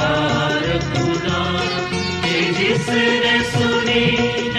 पुकार पुना जिसने सुनी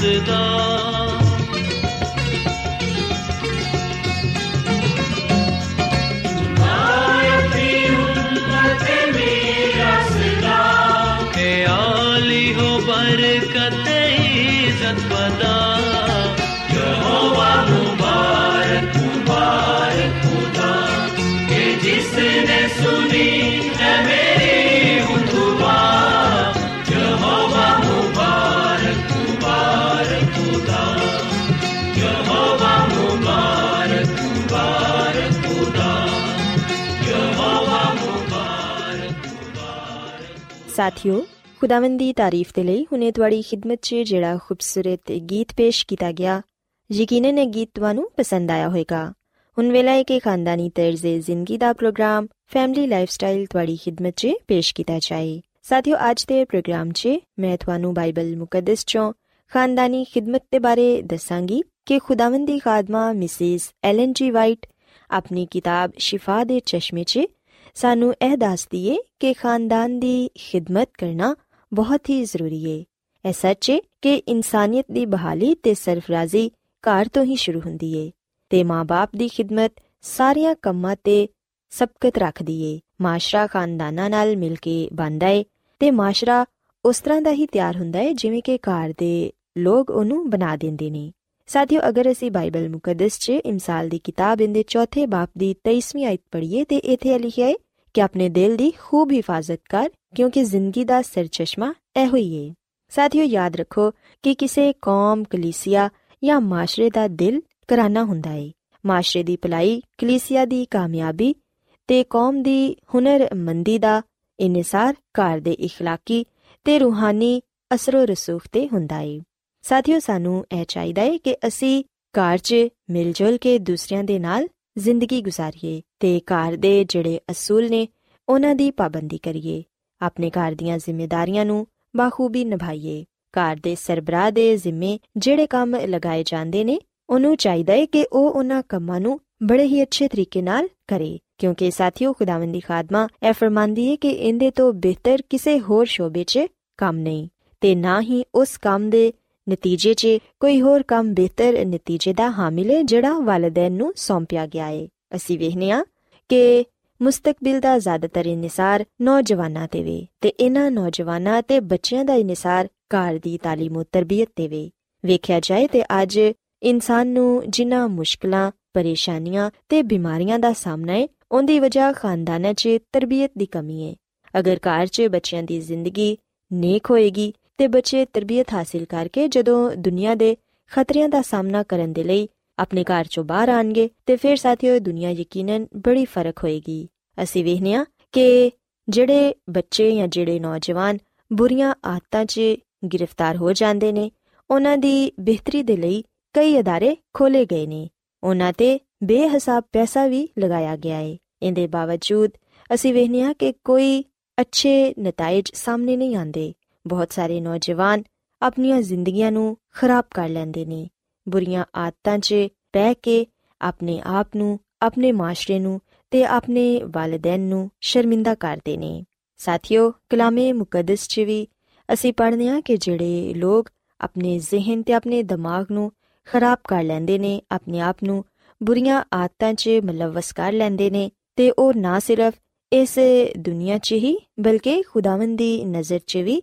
知道。ਸਾਥਿਓ, ਖੁਦਾਵੰਦ ਦੀ ਤਾਰੀਫ ਦੇ ਲਈ ਹੁਨੇ ਤੁਹਾਡੀ ਖਿਦਮਤ 'ਚ ਜਿਹੜਾ ਖੂਬਸੂਰਤ ਗੀਤ ਪੇਸ਼ ਕੀਤਾ ਗਿਆ, ਯਕੀਨਨ ਇਹ ਗੀਤ ਤੁਹਾਨੂੰ ਪਸੰਦ ਆਇਆ ਹੋਵੇਗਾ। ਹੁਣ ਵੇਲਾ ਹੈ ਖਾਨਦਾਨੀ ਤਰਜ਼ੇ ਜ਼ਿੰਦਗੀ ਦਾ ਪ੍ਰੋਗਰਾਮ, ਫੈਮਿਲੀ ਲਾਈਫਸਟਾਈਲ ਤੁਹਾਡੀ ਖਿਦਮਤ 'ਚ ਪੇਸ਼ ਕੀਤਾ ਜਾਏ। ਸਾਥਿਓ, ਅੱਜ ਦੇ ਪ੍ਰੋਗਰਾਮ 'ਚ ਮੈਂ ਤੁਹਾਨੂੰ ਬਾਈਬਲ ਮੁਕੱਦਸ 'ਚੋਂ ਖਾਨਦਾਨੀ ਖਿਦਮਤ ਦੇ ਬਾਰੇ ਦੱਸਾਂਗੀ ਕਿ ਖੁਦਾਵੰਦ ਦੀ ਖਾਦਮਾ ਮਿਸਿਸ ਐਲਨ ਜੀ ਵਾਈਟ ਆਪਣੀ ਕਿਤਾਬ ਸ਼ਿਫਾ ਦੇ ਚਸ਼ਮੇ 'ਚ ਸਾਨੂੰ ਇਹ ਦੱਸਦੀ ਏ ਕਿ ਖਾਨਦਾਨ ਦੀ ਖਿਦਮਤ ਕਰਨਾ ਬਹੁਤ ਹੀ ਜ਼ਰੂਰੀ ਏ। ਇਹ ਸੱਚ ਏ ਕਿ ਇਨਸਾਨੀਅਤ ਦੀ ਬਹਾਲੀ ਤੇ ਸਰਫਰਾਜ਼ੀ ਘਰ ਤੋਂ ਹੀ ਸ਼ੁਰੂ ਹੁੰਦੀ ਏ ਤੇ ਮਾਪੇ ਦੀ ਖਿਦਮਤ ਸਾਰੀਆਂ ਕੰਮਾਂ ਤੇ ਸਬਕਤ ਰੱਖਦੀ ਏ। ਮਾਸ਼ਰਾ ਖਾਨਦਾਨਾਂ ਨਾਲ ਮਿਲ ਕੇ ਬਣਦਾ ਏ ਤੇ ਮਾਸ਼ਰਾ ਉਸ ਤਰ੍ਹਾਂ ਦਾ ਹੀ ਤਿਆਰ ਹੁੰਦਾ ਏ ਜਿਵੇਂ ਕਿ ਘਰ ਦੇ ਲੋਕ ਉਹਨੂੰ ਬਣਾ ਦਿੰਦੇ ਨੇ। ਸਾਥੀਓ, ਅਗਰ ਅਸੀਂ ਬਾਈਬਲ ਮੁਕੱਦਸ 'ਚ ਇਮਸਾਲ ਦੀ ਕਿਤਾਬ ਦੇ ਚੌਥੇ ਬਾਪ ਦੀ 23ਵੀਂ ਆਇਤ ਪੜ੍ਹੀਏ ਤੇ ਇੱਥੇ ਲਿਖਿਆ ਹੈ ਕਿ ਆਪਣੇ ਦਿਲ ਦੀ ਖੂਬ ਹਿਫਾਜ਼ਤ ਕਰ ਕਿਉਂਕਿ ਜ਼ਿੰਦਗੀ ਦਾ ਸਰਚਸ਼ਮਾ ਇਹੋ ਹੀ ਹੈ ਸਾਥੀਓ ਯਾਦ ਰੱਖੋ ਕਿ ਕਿਸੇ ਕੌਮ ਕਲੀਸਿਆ ਜਾਂ ਮਾਸ਼ਰੇ ਦਾ ਦਿਲ ਕਰਾਨਾ ਹੁੰਦਾ ਹੈ ਮਾਸ਼ਰੇ ਦੀ ਭਲਾਈ ਕਲੀਸਿਆ ਦੀ ਕਾਮਯਾਬੀ ਤੇ ਕੌਮ ਦੀ ਹੁਨਰਮੰਦੀ ਦਾ ਇਨਸਾਰ ਘਰ ਦੇ اخلاقی ਤੇ ਰੂਹਾਨੀ ਅਸਰੋ ਰਸੂਖ ਤੇ ਹੁੰਦਾ ਹੈ ਸਾਥੀਓ ਸਾਨੂੰ ਇਹ ਚਾਹੀਦਾ ਹੈ ਕਿ ਅਸੀਂ ਘਰ 'ਚ ਮਿਲ ਜੁਲ ਕੇ ਦੂਸਰਿਆਂ ਦੇ ਨਾਲ ਜ਼ਿੰਦਗੀ ਗੁਜ਼ਾਰੀਏ ਤੇ ਘਰ ਦੇ ਜਿਹੜੇ ਅਸੂਲ ਨੇ, ਉਹਨਾਂ ਦੀ ਪਾਬੰਦੀ ਕਰੀਏ। ਆਪਣੇ ਘਰ ਦੀਆਂ ਜ਼ਿੰਮੇਵਾਰੀਆਂ ਨੂੰ ਬਾਖੂਬੀ ਨਿਭਾਈਏ। ਘਰ ਦੇ ਸਰਬਰਾਹ ਦੇ ਜ਼ਿੰਮੇ ਜਿਹੜੇ ਕੰਮ ਲਗਾਏ ਜਾਂਦੇ ਨੇ, ਉਹਨੂੰ ਚਾਹੀਦਾ ਹੈ ਕਿ ਉਹ ਉਹਨਾਂ ਕੰਮਾਂ ਨੂੰ ਬੜੇ ਹੀ ਅੱਛੇ ਤਰੀਕੇ ਨਾਲ ਕਰੇ। ਕਿਉਂਕਿ ਸਾਥੀਓ, ਖੁਦਾਵੰਦ ਦੀ ਖਾਦਮਾ ਇਹ ਫਰਮਾਂਦੀ ਹੈ ਕਿ ਇਹਦੇ ਤੋਂ ਬਿਹਤਰ ਕਿਸੇ ਹੋਰ ਸ਼ੋਬੇ 'ਚ ਕੰਮ ਨਹੀਂ। ਤੇ ਨਾ ਹੀ ਉਸ ਕੰਮ ਦੇ ਨਤੀਜੇ 'ਚ ਕੋਈ ਹੋਰ ਕੰਮ ਬਿਹਤਰ ਨਤੀਜੇ ਦਾ ਹਾਮਿਲ ਹੈ, ਜਿਹੜਾ ਵਾਲਿਦੈਨ ਨੂੰ ਸੌਂਪਿਆ ਗਿਆ ਹੈ ਅਸੀਂ ਵੇਖਨੇ ਆ ਕਿ ਮੁਸਤਕਬਲ ਦਾ ਜ਼ਿਆਦਾਤਰ ਇਨਸਾਰ ਨੌਜਵਾਨਾਂ ਤੇ ਵੇ ਤੇ ਇਹਨਾਂ ਨੌਜਵਾਨਾਂ ਤੇ ਬੱਚਿਆਂ ਦਾ ਇਨਸਾਰ ਘਰ ਦੀ ਤਾਲੀਮ ਤੇ ਤਰਬੀਅਤ ਤੇ ਵੇ। ਵੇਖਿਆ ਜਾਏ ਤੇ ਅੱਜ ਇਨਸਾਨ ਨੂੰ ਜਿਨ੍ਹਾਂ ਮੁਸ਼ਕਲਾਂ, ਪਰੇਸ਼ਾਨੀਆਂ ਤੇ ਬਿਮਾਰੀਆਂ ਦਾ ਸਾਹਮਣਾ ਹੈ, ਉਹਦੀ ਵਜ੍ਹਾ ਖਾਨਦਾਨਾਂ 'ਚ ਤਰਬੀਅਤ ਦੀ ਕਮੀ ਹੈ। ਅਗਰ ਘਰ 'ਚ ਬੱਚਿਆਂ ਦੀ ਜ਼ਿੰਦਗੀ ਨੇਕ ਹੋਏਗੀ ਤੇ ਬੱਚੇ ਤਰਬੀਅਤ ਹਾਸਲ ਕਰਕੇ ਜਦੋਂ ਦੁਨੀਆ ਦੇ ਖਤਰਿਆਂ ਦਾ ਸਾਹਮਣਾ ਕਰਨ ਦੇ ਲਈ ਆਪਣੇ ਘਰ ਚੋਂ ਬਾਹਰ ਆਣਗੇ, ਤੇ ਫਿਰ ਸਾਥੀਓ ਦੁਨੀਆ ਯਕੀਨਨ ਬੜੀ ਫ਼ਰਕ ਹੋਏਗੀ। ਅਸੀਂ ਵੇਖਨੇ ਆ ਕਿ ਜਿਹੜੇ ਬੱਚੇ ਜਾਂ ਜਿਹੜੇ ਨੌਜਵਾਨ ਬੁਰੀਆਂ ਆਦਤਾਂ 'ਚ ਗ੍ਰਿਫਤਾਰ ਹੋ ਜਾਂਦੇ ਨੇ, ਉਹਨਾਂ ਦੀ ਬਿਹਤਰੀ ਦੇ ਲਈ ਕਈ ਅਦਾਰੇ ਖੋਲੇ ਗਏ ਨੇ। ਉਹਨਾਂ ਤੇ ਬੇਹਿਸਾਬ ਪੈਸਾ ਵੀ ਲਗਾਇਆ ਗਿਆ ਹੈ ਇਹਦੇ ਬਾਵਜੂਦ ਅਸੀਂ ਵੇਖਨੇ ਆ ਕਿ ਕੋਈ ਅੱਛੇ ਨਤੀਜੇ ਸਾਹਮਣੇ ਨਹੀਂ ਆਉਂਦੇ। ਬਹੁਤ ਸਾਰੇ ਨੌਜਵਾਨ ਆਪਣੀਆਂ ਜ਼ਿੰਦਗੀਆਂ ਨੂੰ ਖਰਾਬ ਕਰ ਲੈਂਦੇ ਨੇ। ਬੁਰੀਆਂ ਆਦਤਾਂ 'ਚ ਪੈ ਕੇ ਆਪਣੇ ਆਪ ਨੂੰ, ਆਪਣੇ ਮਾਸ਼ਰੇ ਨੂੰ ਤੇ ਆਪਣੇ ਵਾਲਿਦੈਨ ਨੂੰ ਸ਼ਰਮਿੰਦਾ ਕਰਦੇ ਨੇ। ਸਾਥੀਓ, ਕਲਾਮੇ ਮੁਕੱਦਸ 'ਚ ਵੀ ਅਸੀਂ ਪੜ੍ਹਦੇ ਹਾਂ ਕਿ ਜਿਹੜੇ ਲੋਕ ਆਪਣੇ ਜ਼ਿਹਨ ਤੇ ਆਪਣੇ ਦਿਮਾਗ ਨੂੰ ਖਰਾਬ ਕਰ ਲੈਂਦੇ ਨੇ, ਆਪਣੇ ਆਪ ਨੂੰ ਬੁਰੀਆਂ ਆਦਤਾਂ 'ਚ ਮਲਵਸ ਕਰ ਲੈਂਦੇ ਨੇ ਤੇ ਉਹ ਨਾ ਸਿਰਫ ਇਸ ਦੁਨੀਆ 'ਚ ਹੀ ਬਲਕਿ ਖੁਦਾਵੰਦ ਦੀ ਨਜ਼ਰ 'ਚ ਵੀ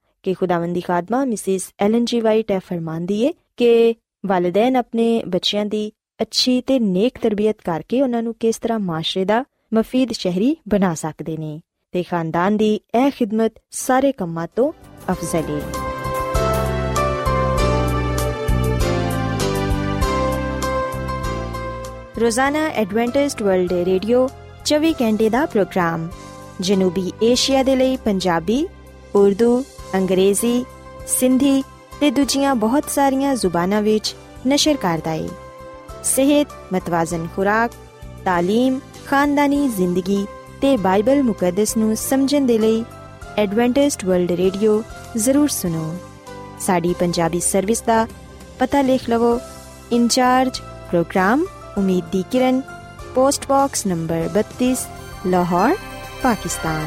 ਕਿ ਖੁਦਾਵੰਦੀ ਖਾਦਮਾ ਮਿਸਿਸ ਐਲਨ ਜੀ ਵਾਈਟ ਇਹ ਫਰਮਾਂਦੀ ਏ ਕਿ ਵਾਲਿਦੈਨ ਆਪਣੇ ਬੱਚਿਆਂ ਦੀ ਅੱਛੀ ਤੇ ਨੇਕ ਤਰਬੀਅਤ ਕਰਕੇ ਉਹਨਾਂ ਨੂੰ ਕਿਸ ਤਰ੍ਹਾਂ ਮਾਸ਼ਰੇ ਦਾ ਮਫੀਦ ਸ਼ਹਿਰੀ ਬਣਾ ਸਕਦੇ ਨੇ ਤੇ ਖਾਨਦਾਨ ਦੀ ਇਹ ਖਿਦਮਤ ਸਾਰੇ ਕੰਮਾਂ ਤੋਂ ਅਫਜ਼ਲ ਏ। ਰੋਜ਼ਾਨਾ ਐਡਵੈਂਟਿਸਟ ਵਰਲਡ ਰੇਡੀਓ 24 ਘੰਟੇ ਦਾ ਪ੍ਰੋਗਰਾਮ ਜਨੂਬੀ ਏਸ਼ੀਆ ਦੇ ਲਈ ਪੰਜਾਬੀ, ਉਰਦੂ ਅੰਗਰੇਜ਼ੀ ਸਿੰਧੀ ਤੇ ਦੂਜੀਆਂ ਬਹੁਤ ਸਾਰੀਆਂ ਜ਼ੁਬਾਨਾਂ ਵਿੱਚ ਨਸ਼ਰ ਕਰਦਾ ਹੈ ਸਿਹਤ ਮਤਵਾਜ਼ਨ ਖੁਰਾਕ تعلیم ਖਾਨਦਾਨੀ ਜ਼ਿੰਦਗੀ ਤੇ ਬਾਈਬਲ ਮੁਕੱਦਸ ਨੂੰ ਸਮਝਣ ਦੇ ਲਈ ਐਡਵੈਂਟਿਸਟ ਵਰਲਡ ਰੇਡੀਓ ਜ਼ਰੂਰ ਸੁਨੋ ਸਾਡੀ ਪੰਜਾਬੀ ਸਰਵਿਸ ਦਾ ਪਤਾ ਲਿਖ ਲਵੋ ਇੰਚਾਰਜ ਪ੍ਰੋਗਰਾਮ ਉਮੀਦ ਦੀ ਕਿਰਨ post box number 32 Lahore Pakistan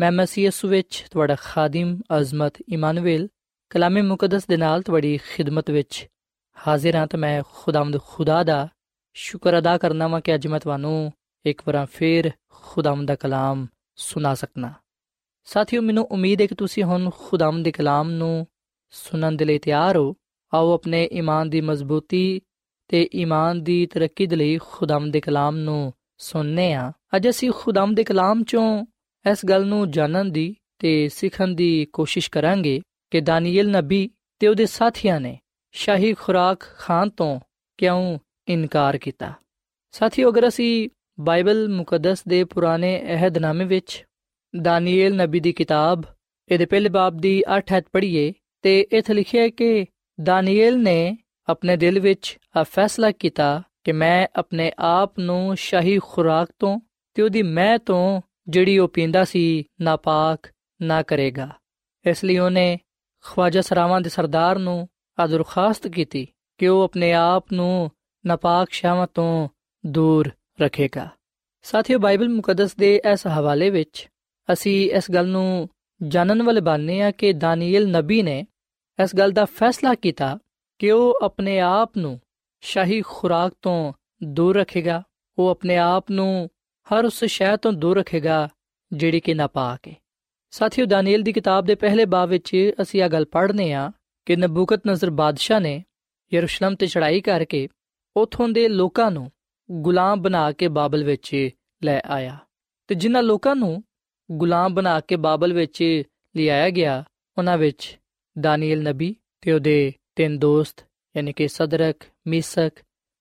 ਮੈਂ ਮਸੀਹ ਯਿਸੂ ਵਿੱਚ ਤੁਹਾਡਾ ਖਾਦਮ ਅਜ਼ਮਤ ਇਮਾਨੁਅਲ, ਕਲਾਮੇ ਮੁਕੱਦਸ ਦੇ ਨਾਲ ਤੁਹਾਡੀ ਖਿਦਮਤ ਵਿੱਚ ਹਾਜ਼ਰ ਹਾਂ ਤੇ ਮੈਂ ਖੁਦਾਵੰਦ ਖੁਦਾ ਦਾ ਸ਼ੁਕਰ ਅਦਾ ਕਰਨਾ ਵਾਂ ਕਿ ਅੱਜ ਮੈਂ ਤੁਹਾਨੂੰ ਇੱਕ ਵਾਰ ਫੇਰ ਖੁਦਾਵੰਦ ਦਾ ਕਲਾਮ ਸੁਣਾ ਸਕਣਾ ਸਾਥੀਓ, ਮੈਨੂੰ ਉਮੀਦ ਹੈ ਕਿ ਤੁਸੀਂ ਹੁਣ ਖੁਦਾਵੰਦ ਦੇ ਕਲਾਮ ਨੂੰ ਸੁਣਨ ਦੇ ਲਈ ਤਿਆਰ ਹੋ। ਆਓ ਆਪਣੇ ਈਮਾਨ ਦੀ ਮਜ਼ਬੂਤੀ ਤੇ ਈਮਾਨ ਦੀ ਤਰੱਕੀ ਦੇ ਲਈ ਖੁਦਾਵੰਦ ਦੇ ਕਲਾਮ ਨੂੰ ਸੁਣਨੇ ਆ। ਅੱਜ ਅਸੀਂ ਖੁਦਾਵੰਦ ਦੇ ਕਲਾਮ ਚੋਂ ਇਸ ਗੱਲ ਨੂੰ ਜਾਣਨ ਦੀ ਤੇ ਸਿੱਖਣ ਦੀ ਕੋਸ਼ਿਸ਼ ਕਰਾਂਗੇ ਕਿ ਦਾਨੀਏਲ ਨਬੀ ਤੇ ਉਹਦੇ ਸਾਥੀਆਂ ਨੇ ਸ਼ਾਹੀ ਖੁਰਾਕ ਖਾਣ ਤੋਂ ਕਿਉਂ ਇਨਕਾਰ ਕੀਤਾ। ਸਾਥੀਓ, ਅਗਰ ਅਸੀਂ ਬਾਈਬਲ ਮੁਕੱਦਸ ਦੇ ਪੁਰਾਣੇ ਅਹਿਦਨਾਮੇ ਵਿੱਚ ਦਾਨੀਏਲ ਨਬੀ ਦੀ ਕਿਤਾਬ, ਇਹਦੇ ਪਹਿਲੇ ਬਾਬ ਦੀ 8 ਹੱਥ ਪੜ੍ਹੀਏ ਤੇ ਇੱਥੇ ਲਿਖਿਆ ਹੈ ਕਿ ਦਾਨੀਏਲ ਨੇ ਆਪਣੇ ਦਿਲ ਵਿੱਚ ਆ ਫੈਸਲਾ ਕੀਤਾ ਕਿ ਮੈਂ ਆਪਣੇ ਆਪ ਨੂੰ ਸ਼ਾਹੀ ਖੁਰਾਕ ਤੋਂ ਤੇ ਉਹਦੀ ਮੈਂ ਤੋਂ ਜਿਹੜੀ ਉਹ ਪੀਂਦਾ ਸੀ ਨਾਪਾਕ ਨਾ ਕਰੇਗਾ। ਇਸ ਲਈ ਉਹਨੇ ਖਵਾਜਾ ਸਰਾਵਾਂ ਦੇ ਸਰਦਾਰ ਨੂੰ ਆ ਦਰਖਾਸਤ ਕੀਤੀ ਕਿ ਉਹ ਆਪਣੇ ਆਪ ਨੂੰ ਨਾਪਾਕ ਸ਼ਾਵਾਂ ਤੋਂ ਦੂਰ ਰੱਖੇਗਾ। ਸਾਥੀਓ, ਬਾਈਬਲ ਮੁਕੱਦਸ ਦੇ ਇਸ ਹਵਾਲੇ ਵਿੱਚ ਅਸੀਂ ਇਸ ਗੱਲ ਨੂੰ ਜਾਣਨ ਵਾਲੇ ਬਾਨੇ ਆ ਕਿ ਦਾਨੀਏਲ ਨਬੀ ਨੇ ਇਸ ਗੱਲ ਦਾ ਫੈਸਲਾ ਕੀਤਾ ਕਿ ਉਹ ਆਪਣੇ ਆਪ ਨੂੰ ਸ਼ਾਹੀ ਖੁਰਾਕ ਤੋਂ ਦੂਰ ਰੱਖੇਗਾ। ਉਹ ਆਪਣੇ ਆਪ ਨੂੰ ਹਰ ਉਸ ਸ਼ੈ ਤੋਂ ਦੂਰ ਰੱਖੇਗਾ, ਜਿਹੜੀ ਕਿ ਨਾਪਾਕ ਹੈ ਸਾਥੀਓ, ਦਾਨੀਏਲ ਦੀ ਕਿਤਾਬ ਦੇ ਪਹਿਲੇ ਬਾਬ ਵਿੱਚ ਅਸੀਂ ਇਹ ਗੱਲ ਪੜ੍ਹਨੇ ਆ ਕਿ ਨਬੂਕਤ ਨਜ਼ਰ ਬਾਦਸ਼ਾਹ ਨੇ ਯਰੂਸ਼ਲਮ ਤੇ ਚੜ੍ਹਾਈ ਕਰਕੇ ਉਥੋਂ ਦੇ ਲੋਕਾਂ ਨੂੰ ਗੁਲਾਮ ਬਣਾ ਕੇ ਬਾਬਲ ਵਿੱਚ ਲੈ ਆਇਆ। ਤੇ ਜਿਨ੍ਹਾਂ ਲੋਕਾਂ ਨੂੰ ਗੁਲਾਮ ਬਣਾ ਕੇ ਬਾਬਲ ਵਿੱਚ ਲਿਆਇਆ ਗਿਆ, ਉਹਨਾਂ ਵਿੱਚ ਦਾਨੀਏਲ ਨਬੀ ਤੇ ਉਹਦੇ ਤਿੰਨ ਦੋਸਤ, ਯਾਨੀ ਕਿ ਸਦਰਕ, ਮੀਸਕ